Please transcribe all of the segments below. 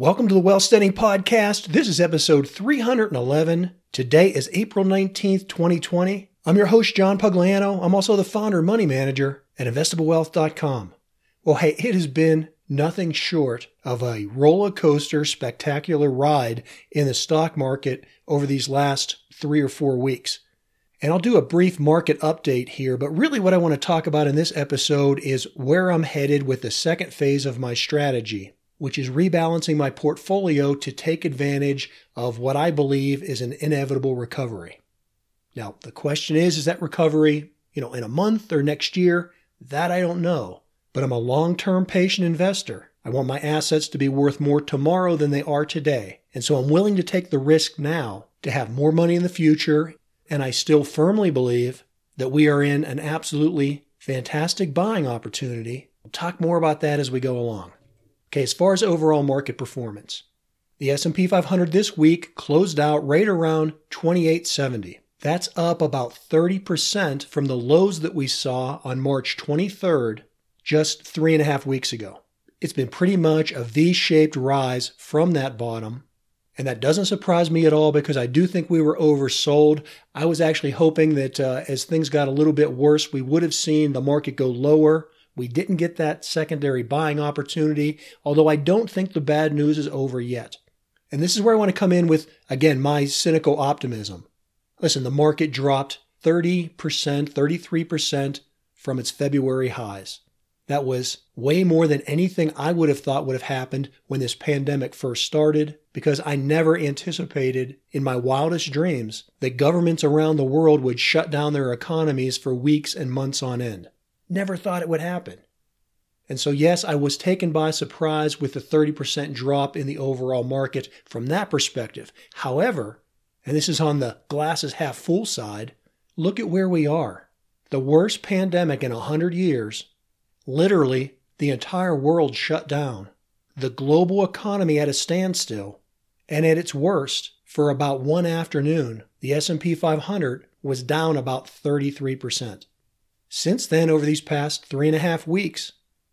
Welcome to the Wealth Standing Podcast. This is episode 311. Today is April 19th, 2020. I'm your host, John Pugliano. I'm also the founder and money manager at investablewealth.com. Well, hey, it has been nothing short of a roller coaster, spectacular ride in the stock market over these last three or four weeks. And I'll do a brief market update here, but really what I want to talk about in this episode is where I'm headed with the second phase of my strategy which is rebalancing my portfolio to take advantage of what I believe is an inevitable recovery. Now, the question is, is that recovery, you know, in a month or next year? That I don't know. But I'm a long-term patient investor. I want my assets to be worth more tomorrow than they are today. And so I'm willing to take the risk now to have more money in the future. And I still firmly believe that we are in an absolutely fantastic buying opportunity. We'll talk more about that as we go along. Okay, as far as overall market performance, the S&P 500 this week closed out right around 2870. That's up about 30% from the lows that we saw on March 23rd, just three and a half weeks ago. It's been pretty much a V-shaped rise from that bottom. And that doesn't surprise me at all because I do think we were oversold. I was actually hoping that uh, as things got a little bit worse, we would have seen the market go lower we didn't get that secondary buying opportunity, although I don't think the bad news is over yet. And this is where I want to come in with, again, my cynical optimism. Listen, the market dropped 30%, 33% from its February highs. That was way more than anything I would have thought would have happened when this pandemic first started, because I never anticipated in my wildest dreams that governments around the world would shut down their economies for weeks and months on end. Never thought it would happen. And so, yes, I was taken by surprise with the 30% drop in the overall market from that perspective. However, and this is on the glasses half full side, look at where we are. The worst pandemic in 100 years. Literally, the entire world shut down. The global economy at a standstill. And at its worst, for about one afternoon, the S&P 500 was down about 33%. Since then, over these past three and a half weeks,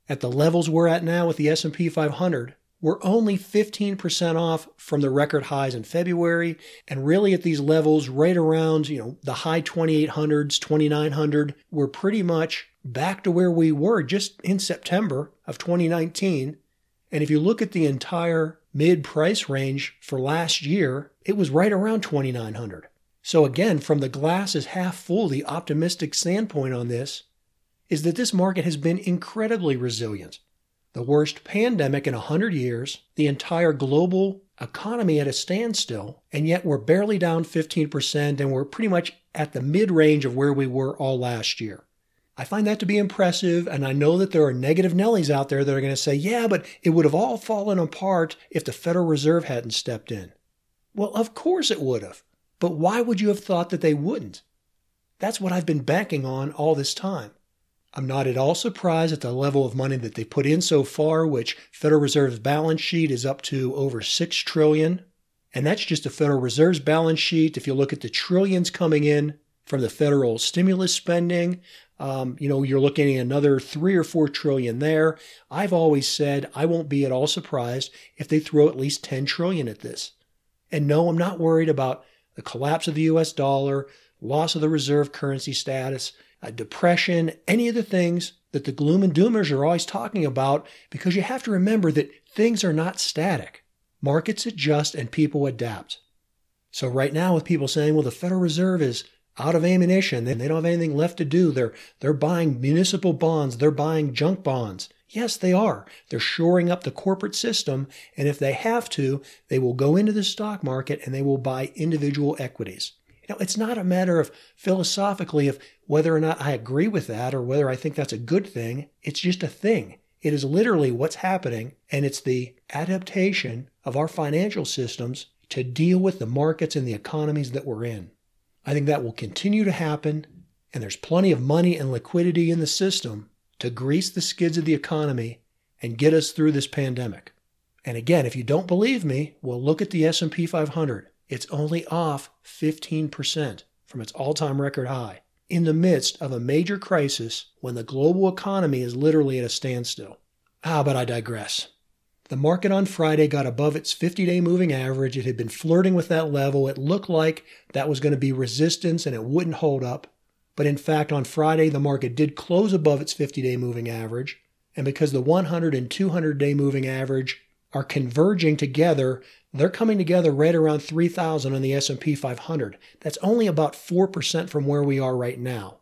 at the levels we're at now with the S&P 500, we're only 15% off from the record highs in February, and really at these levels, right around you know the high 2800s, 2900, we're pretty much back to where we were just in September of 2019. And if you look at the entire mid price range for last year, it was right around 2900. So, again, from the glass is half full, the optimistic standpoint on this is that this market has been incredibly resilient. The worst pandemic in 100 years, the entire global economy at a standstill, and yet we're barely down 15% and we're pretty much at the mid range of where we were all last year. I find that to be impressive, and I know that there are negative Nellies out there that are going to say, yeah, but it would have all fallen apart if the Federal Reserve hadn't stepped in. Well, of course it would have. But why would you have thought that they wouldn't? That's what I've been banking on all this time. I'm not at all surprised at the level of money that they put in so far, which Federal Reserve's balance sheet is up to over 6 trillion. And that's just the Federal Reserve's balance sheet. If you look at the trillions coming in from the federal stimulus spending, um, you know, you're looking at another three or four trillion there. I've always said I won't be at all surprised if they throw at least 10 trillion at this. And no, I'm not worried about the collapse of the US dollar, loss of the reserve currency status, a depression, any of the things that the gloom and doomers are always talking about, because you have to remember that things are not static. Markets adjust and people adapt. So, right now, with people saying, well, the Federal Reserve is out of ammunition they don't have anything left to do, they're, they're buying municipal bonds, they're buying junk bonds. Yes, they are. They're shoring up the corporate system, and if they have to, they will go into the stock market and they will buy individual equities. Know, it's not a matter of philosophically of whether or not I agree with that or whether I think that's a good thing. It's just a thing. It is literally what's happening, and it's the adaptation of our financial systems to deal with the markets and the economies that we're in. I think that will continue to happen, and there's plenty of money and liquidity in the system to grease the skids of the economy and get us through this pandemic. And again, if you don't believe me, well look at the S&P 500. It's only off 15% from its all-time record high in the midst of a major crisis when the global economy is literally at a standstill. Ah, but I digress. The market on Friday got above its 50 day moving average. It had been flirting with that level. It looked like that was going to be resistance and it wouldn't hold up. But in fact, on Friday, the market did close above its 50 day moving average. And because the 100 and 200 day moving average are converging together, they're coming together right around 3000 on the S&P 500. That's only about 4% from where we are right now.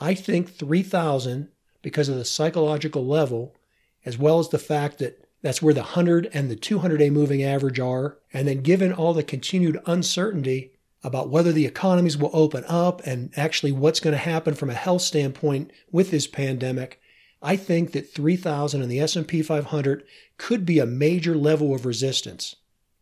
I think 3000 because of the psychological level as well as the fact that that's where the 100 and the 200 day moving average are. And then, given all the continued uncertainty about whether the economies will open up and actually what's going to happen from a health standpoint with this pandemic, I think that 3000 and the S&P 500 could be a major level of resistance.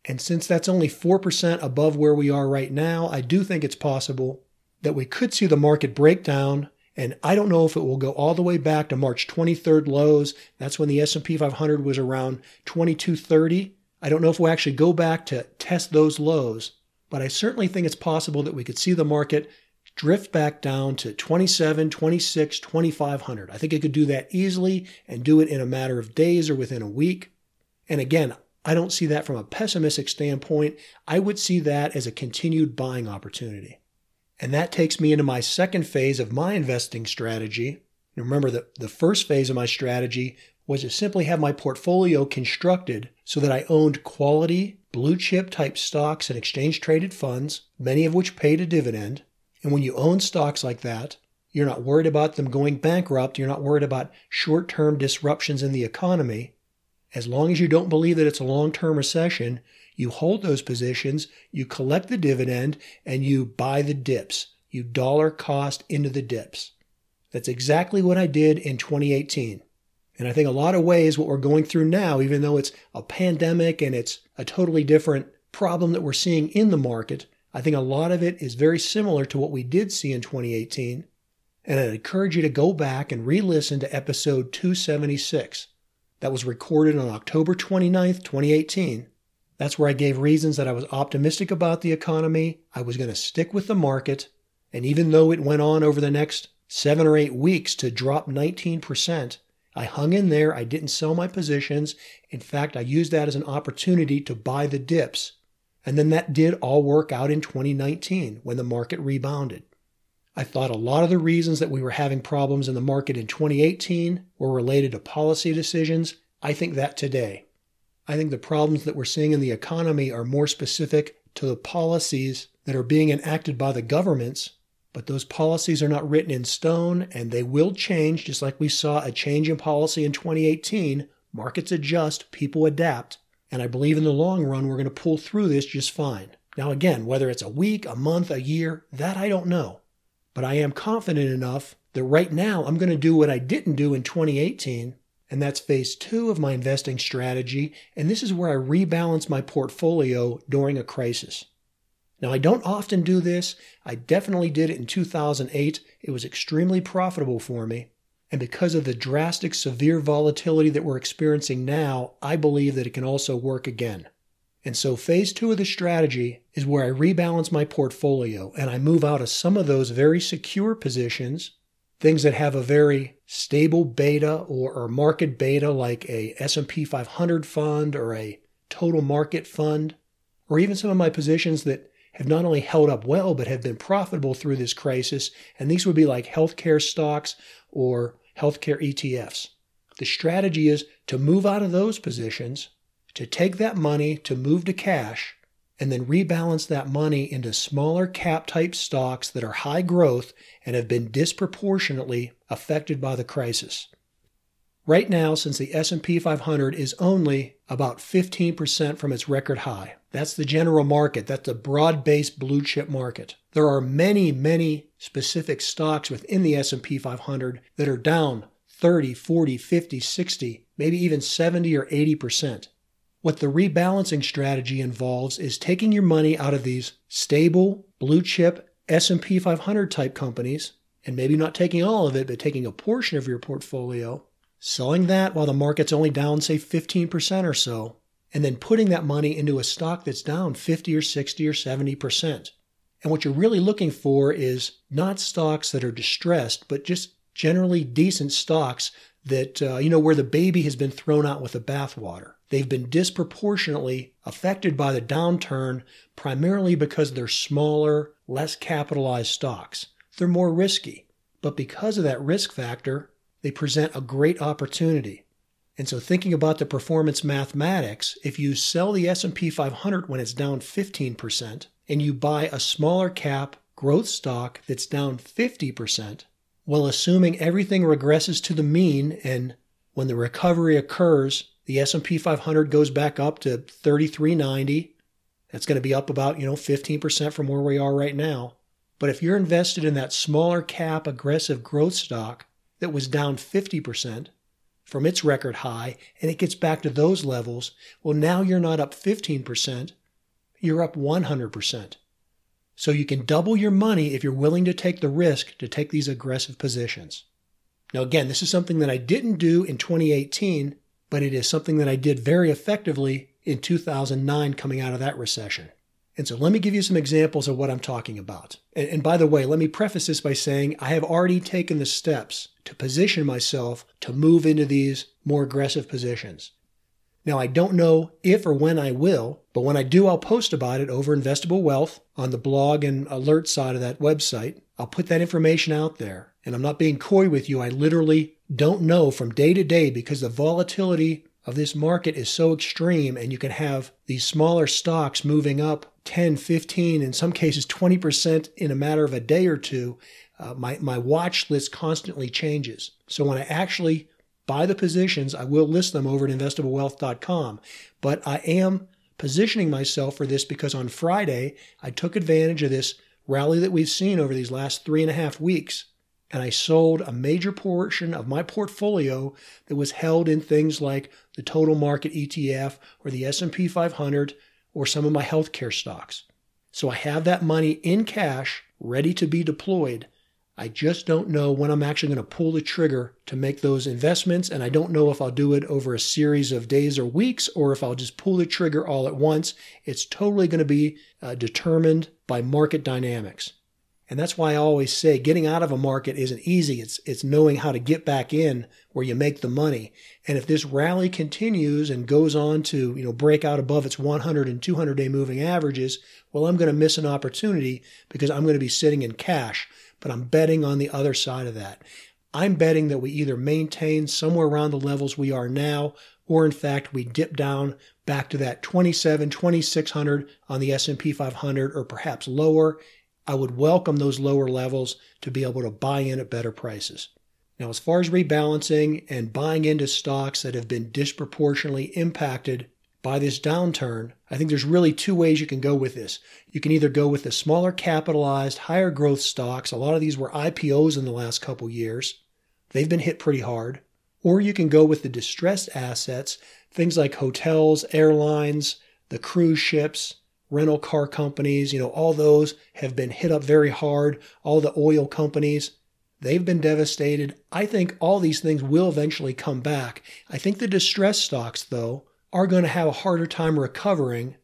And since that's only 4% above where we are right now, I do think it's possible that we could see the market break down and I don't know if it will go all the way back to March 23rd lows. That's when the S&P 500 was around 2230. I don't know if we'll actually go back to test those lows, but I certainly think it's possible that we could see the market drift back down to 27, 26, 2500. I think it could do that easily and do it in a matter of days or within a week. And again, I don't see that from a pessimistic standpoint. I would see that as a continued buying opportunity. And that takes me into my second phase of my investing strategy. Remember that the first phase of my strategy was to simply have my portfolio constructed so that I owned quality, blue chip type stocks and exchange traded funds, many of which paid a dividend. And when you own stocks like that, you're not worried about them going bankrupt. You're not worried about short term disruptions in the economy. As long as you don't believe that it's a long term recession, you hold those positions, you collect the dividend, and you buy the dips. You dollar cost into the dips. That's exactly what I did in 2018. And I think a lot of ways what we're going through now, even though it's a pandemic and it's a totally different problem that we're seeing in the market, I think a lot of it is very similar to what we did see in 2018. And I'd encourage you to go back and re listen to episode 276. That was recorded on October 29th, 2018. That's where I gave reasons that I was optimistic about the economy. I was going to stick with the market. And even though it went on over the next seven or eight weeks to drop 19%, I hung in there. I didn't sell my positions. In fact, I used that as an opportunity to buy the dips. And then that did all work out in 2019 when the market rebounded. I thought a lot of the reasons that we were having problems in the market in 2018 were related to policy decisions. I think that today. I think the problems that we're seeing in the economy are more specific to the policies that are being enacted by the governments, but those policies are not written in stone and they will change, just like we saw a change in policy in 2018. Markets adjust, people adapt, and I believe in the long run we're going to pull through this just fine. Now, again, whether it's a week, a month, a year, that I don't know. But I am confident enough that right now I'm going to do what I didn't do in 2018 and that's phase two of my investing strategy. And this is where I rebalance my portfolio during a crisis. Now, I don't often do this. I definitely did it in 2008. It was extremely profitable for me. And because of the drastic, severe volatility that we're experiencing now, I believe that it can also work again. And so, phase two of the strategy is where I rebalance my portfolio and I move out of some of those very secure positions things that have a very stable beta or, or market beta like a S&P 500 fund or a total market fund or even some of my positions that have not only held up well but have been profitable through this crisis and these would be like healthcare stocks or healthcare ETFs. The strategy is to move out of those positions, to take that money to move to cash and then rebalance that money into smaller cap type stocks that are high growth and have been disproportionately affected by the crisis. Right now, since the S&P 500 is only about 15% from its record high. That's the general market. That's the broad-based blue chip market. There are many, many specific stocks within the S&P 500 that are down 30, 40, 50, 60, maybe even 70 or 80%. What the rebalancing strategy involves is taking your money out of these stable blue chip S&P 500 type companies and maybe not taking all of it but taking a portion of your portfolio, selling that while the market's only down say 15% or so, and then putting that money into a stock that's down 50 or 60 or 70%. And what you're really looking for is not stocks that are distressed, but just generally decent stocks that, uh, you know, where the baby has been thrown out with the bathwater. they've been disproportionately affected by the downturn primarily because they're smaller, less capitalized stocks. They're more risky, but because of that risk factor, they present a great opportunity. And so thinking about the performance mathematics, if you sell the S&P 500 when it's down 15% and you buy a smaller cap growth stock that's down 50%, well assuming everything regresses to the mean and when the recovery occurs, the S&P 500 goes back up to 3390. That's going to be up about, you know, 15% from where we are right now. But if you're invested in that smaller cap aggressive growth stock that was down 50% from its record high and it gets back to those levels, well now you're not up 15%, you're up 100%. So you can double your money if you're willing to take the risk to take these aggressive positions. Now, again, this is something that I didn't do in 2018, but it is something that I did very effectively in 2009 coming out of that recession. And so let me give you some examples of what I'm talking about. And, and, by the way, let me preface this by saying I have already taken the steps to position myself to move into these more aggressive positions. Now, I don't know if or when I will, but when I do, I'll post about it over Investable Wealth on the blog and alert side of that website. I'll put that information out there. And I'm not being coy with you. I literally don't know from day to day because the volatility of this market is so extreme and you can have these smaller stocks moving up 10, 15, in some cases 20% in a matter of a day or two. Uh, my, my watch list constantly changes. So when I actually buy the positions, I will list them over at investablewealth.com. But I am positioning myself for this because on Friday, I took advantage of this rally that we've seen over these last three and a half weeks and I sold a major portion of my portfolio that was held in things like the total market ETF or the S&P 500 or some of my healthcare stocks. So I have that money in cash ready to be deployed. I just don't know when I'm actually going to pull the trigger to make those investments. And I don't know if I'll do it over a series of days or weeks or if I'll just pull the trigger all at once. It's totally going to be uh, determined by market dynamics. And that's why I always say getting out of a market isn't easy. It's, it's knowing how to get back in where you make the money. And if this rally continues and goes on to, you know, break out above its 100 and 200 day moving averages, well, I'm going to miss an opportunity because I'm going to be sitting in cash, but I'm betting on the other side of that. I'm betting that we either maintain somewhere around the levels we are now, or in fact, we dip down back to that 27, 2600 on the S&P 500 or perhaps lower I would welcome those lower levels to be able to buy in at better prices. Now, as far as rebalancing and buying into stocks that have been disproportionately impacted by this downturn, I think there's really two ways you can go with this. You can either go with the smaller capitalized, higher growth stocks. A lot of these were IPOs in the last couple years. They've been hit pretty hard. Or you can go with the distressed assets, things like hotels, airlines, the cruise ships, rental car companies, you know, all those have been hit up very hard. All the oil companies, they've been devastated. I think all these things will eventually come back. I think the distressed stocks, though, are going to have a harder time recovering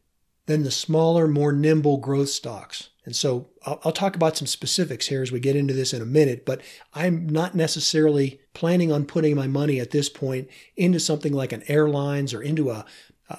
than the smaller, more nimble growth stocks. And so I'll, I'll, talk about some specifics here as we get into this in a minute, but I'm not necessarily planning on putting my money at this point into something like an airlines or into a,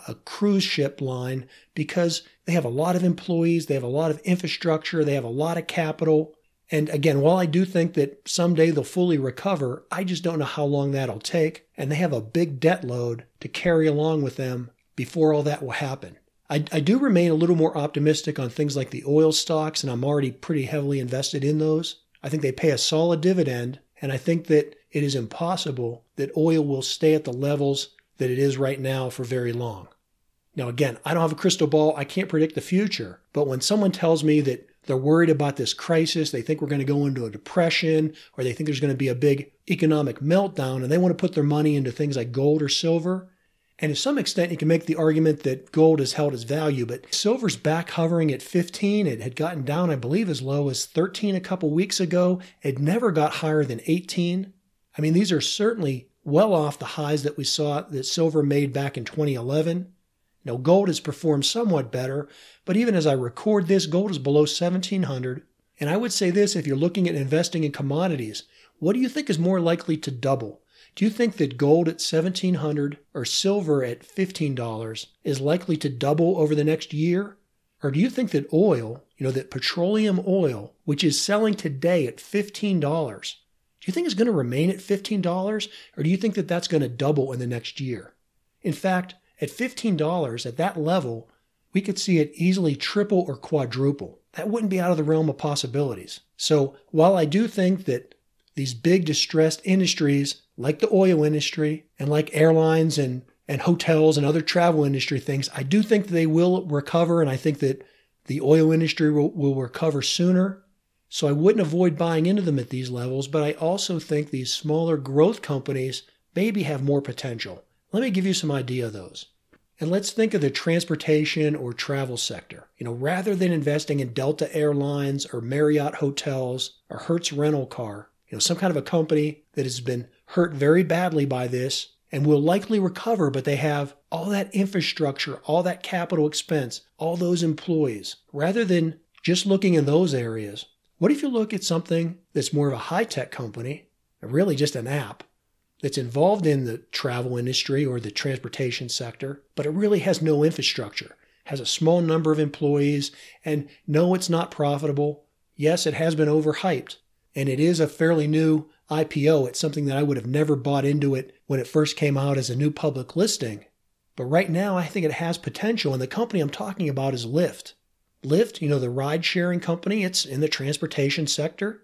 a cruise ship line because they have a lot of employees, they have a lot of infrastructure, they have a lot of capital. And again, while I do think that someday they'll fully recover, I just don't know how long that'll take. And they have a big debt load to carry along with them before all that will happen. I, I do remain a little more optimistic on things like the oil stocks, and I'm already pretty heavily invested in those. I think they pay a solid dividend, and I think that it is impossible that oil will stay at the levels that it is right now for very long. Now, again, I don't have a crystal ball. I can't predict the future. But when someone tells me that they're worried about this crisis, they think we're going to go into a depression, or they think there's going to be a big economic meltdown, and they want to put their money into things like gold or silver, and to some extent, you can make the argument that gold has held its value, but silver's back hovering at 15. It had gotten down, I believe, as low as 13 a couple weeks ago. It never got higher than 18. I mean, these are certainly well off the highs that we saw that silver made back in 2011. Now, gold has performed somewhat better, but even as I record this, gold is below 1700. And I would say this if you're looking at investing in commodities, what do you think is more likely to double? Do you think that gold at 1700 or silver at $15 is likely to double over the next year? Or do you think that oil, you know, that petroleum oil, which is selling today at $15, do you think it's going to remain at $15 or do you think that that's going to double in the next year? In fact, at $15 at that level, we could see it easily triple or quadruple. That wouldn't be out of the realm of possibilities. So while I do think that these big distressed industries like the oil industry and like airlines and, and hotels and other travel industry things, I do think they will recover. And I think that the oil industry will, will recover sooner. So I wouldn't avoid buying into them at these levels, but I also think these smaller growth companies maybe have more potential. Let me give you some idea of those. And let's think of the transportation or travel sector. You know, rather than investing in Delta Airlines or Marriott Hotels or Hertz Rental Car, you know, some kind of a company that has been hurt very badly by this and will likely recover, but they have all that infrastructure, all that capital expense, all those employees. Rather than just looking in those areas, what if you look at something that's more of a high tech company, really just an app, that's involved in the travel industry or the transportation sector, but it really has no infrastructure, has a small number of employees, and no, it's not profitable. Yes, it has been overhyped, and it is a fairly new IPO. It's something that I would have never bought into it when it first came out as a new public listing. But right now, I think it has potential, and the company I'm talking about is Lyft. Lyft, you know, the ride sharing company, it's in the transportation sector.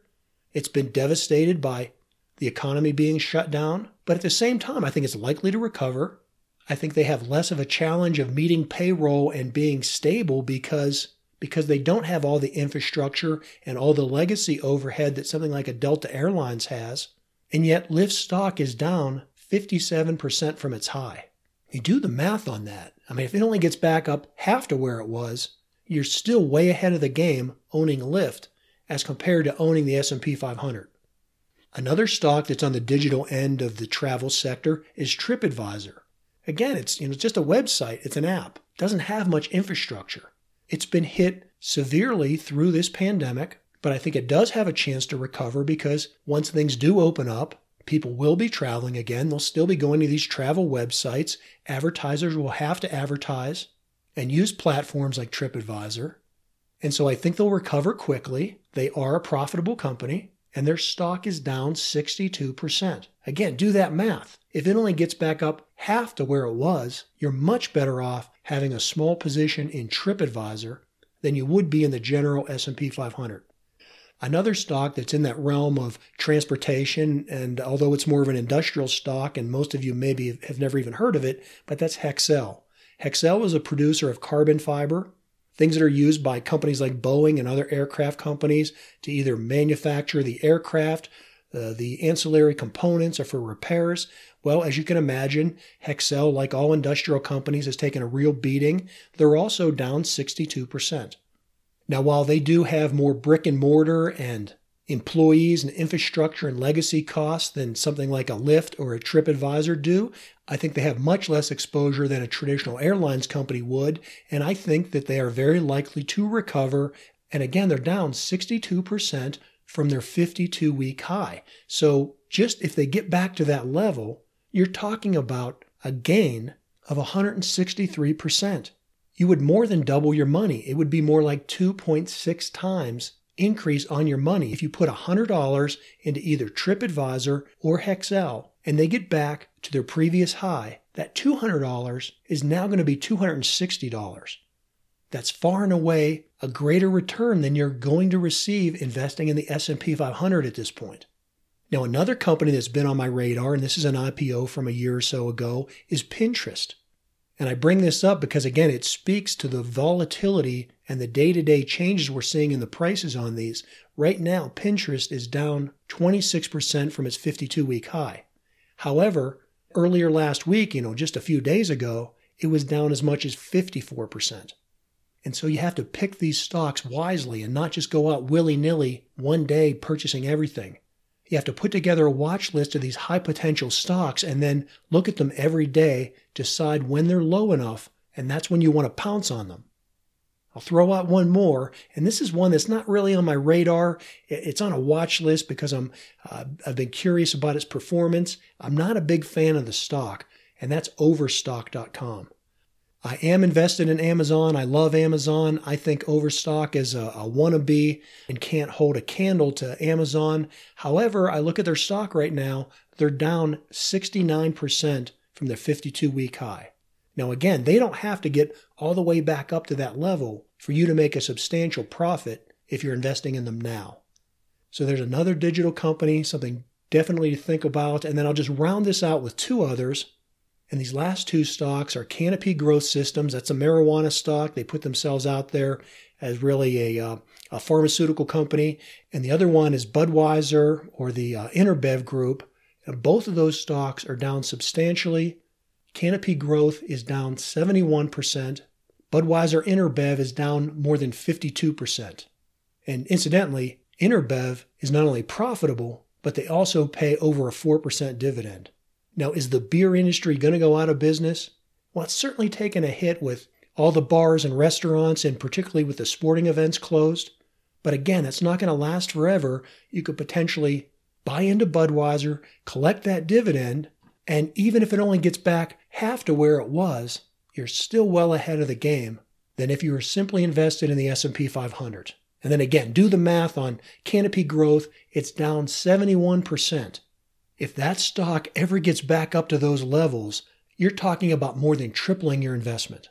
It's been devastated by the economy being shut down. But at the same time, I think it's likely to recover. I think they have less of a challenge of meeting payroll and being stable because because they don't have all the infrastructure and all the legacy overhead that something like a Delta Airlines has. And yet Lyft stock is down 57% from its high. You do the math on that. I mean, if it only gets back up half to where it was, you're still way ahead of the game owning Lyft as compared to owning the S&P 500. Another stock that's on the digital end of the travel sector is TripAdvisor. Again, it's you know just a website, it's an app. It doesn't have much infrastructure. It's been hit severely through this pandemic, but I think it does have a chance to recover because once things do open up, people will be traveling again. They'll still be going to these travel websites. Advertisers will have to advertise and use platforms like TripAdvisor. And so I think they'll recover quickly. They are a profitable company and their stock is down 62%. Again, do that math. If it only gets back up half to where it was, you're much better off having a small position in TripAdvisor than you would be in the general S&P 500. Another stock that's in that realm of transportation, and although it's more of an industrial stock, and most of you maybe have never even heard of it, but that's Hexcel. Hexcel is a producer of carbon fiber things that are used by companies like Boeing and other aircraft companies to either manufacture the aircraft, uh, the ancillary components, or for repairs. Well, as you can imagine, Hexcel, like all industrial companies, has taken a real beating. They're also down 62%. Now, while they do have more brick and mortar and employees and infrastructure and legacy costs than something like a Lyft or a TripAdvisor do. I think they have much less exposure than a traditional airlines company would, and I think that they are very likely to recover. And again, they're down 62% from their 52 week high. So just if they get back to that level, you're talking about a gain of 163%. You would more than double your money. It would be more like 2.6 times increase on your money if you put $100 into either TripAdvisor or Hexcel and they get back to their previous high, that $200 is now going to be $260. That's far and away a greater return than you're going to receive investing in the S&P 500 at this point. Now, another company that's been on my radar, and this is an IPO from a year or so ago, is Pinterest. And I bring this up because, again, it speaks to the volatility and the day to day changes we're seeing in the prices on these. Right now, Pinterest is down 26% from its 52 week high. However, earlier last week, you know, just a few days ago, it was down as much as 54%. And so you have to pick these stocks wisely and not just go out willy nilly one day purchasing everything. You have to put together a watch list of these high potential stocks and then look at them every day, decide when they're low enough, and that's when you want to pounce on them. I'll throw out one more, and this is one that's not really on my radar. It's on a watch list because I'm uh, I've been curious about its performance. I'm not a big fan of the stock, and that's Overstock.com. I am invested in Amazon. I love Amazon. I think Overstock is a, a wannabe and can't hold a candle to Amazon. However, I look at their stock right now, they're down 69% from their 52 week high. Now, again, they don't have to get all the way back up to that level for you to make a substantial profit if you're investing in them now. So there's another digital company, something definitely to think about. And then I'll just round this out with two others. And these last two stocks are Canopy Growth Systems. That's a marijuana stock. They put themselves out there as really a, uh, a pharmaceutical company. And the other one is Budweiser or the uh, InterBev Group. And both of those stocks are down substantially Canopy Growth is down 71%. Budweiser InterBev is down more than 52%. And incidentally, InterBev is not only profitable, but they also pay over a 4% dividend. Now, is the beer industry going to go out of business? Well, it's certainly taken a hit with all the bars and restaurants, and particularly with the sporting events closed. But again, it's not going to last forever. You could potentially buy into Budweiser, collect that dividend, and even if it only gets back half to where it was, you're still well ahead of the game than if you were simply invested in the S&P 500. And then again, do the math on Canopy growth, it's down 71%. If that stock ever gets back up to those levels, you're talking about more than tripling your investment.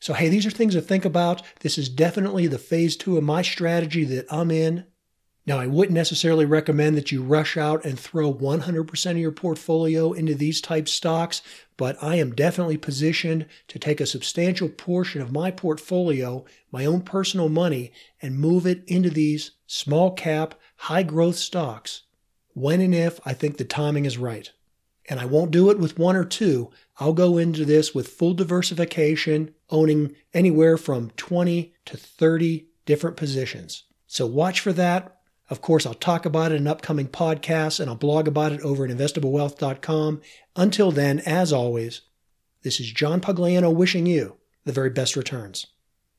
So, hey, these are things to think about. This is definitely the phase two of my strategy that I'm in. Now, I wouldn't necessarily recommend that you rush out and throw 100% of your portfolio into these type stocks, but I am definitely positioned to take a substantial portion of my portfolio, my own personal money, and move it into these small cap, high growth stocks when and if I think the timing is right. And I won't do it with one or two. I'll go into this with full diversification, owning anywhere from 20 to 30 different positions. So watch for that. Of course, I'll talk about it in upcoming podcasts and I'll blog about it over at investablewealth.com. Until then, as always, this is John Pugliano wishing you the very best returns.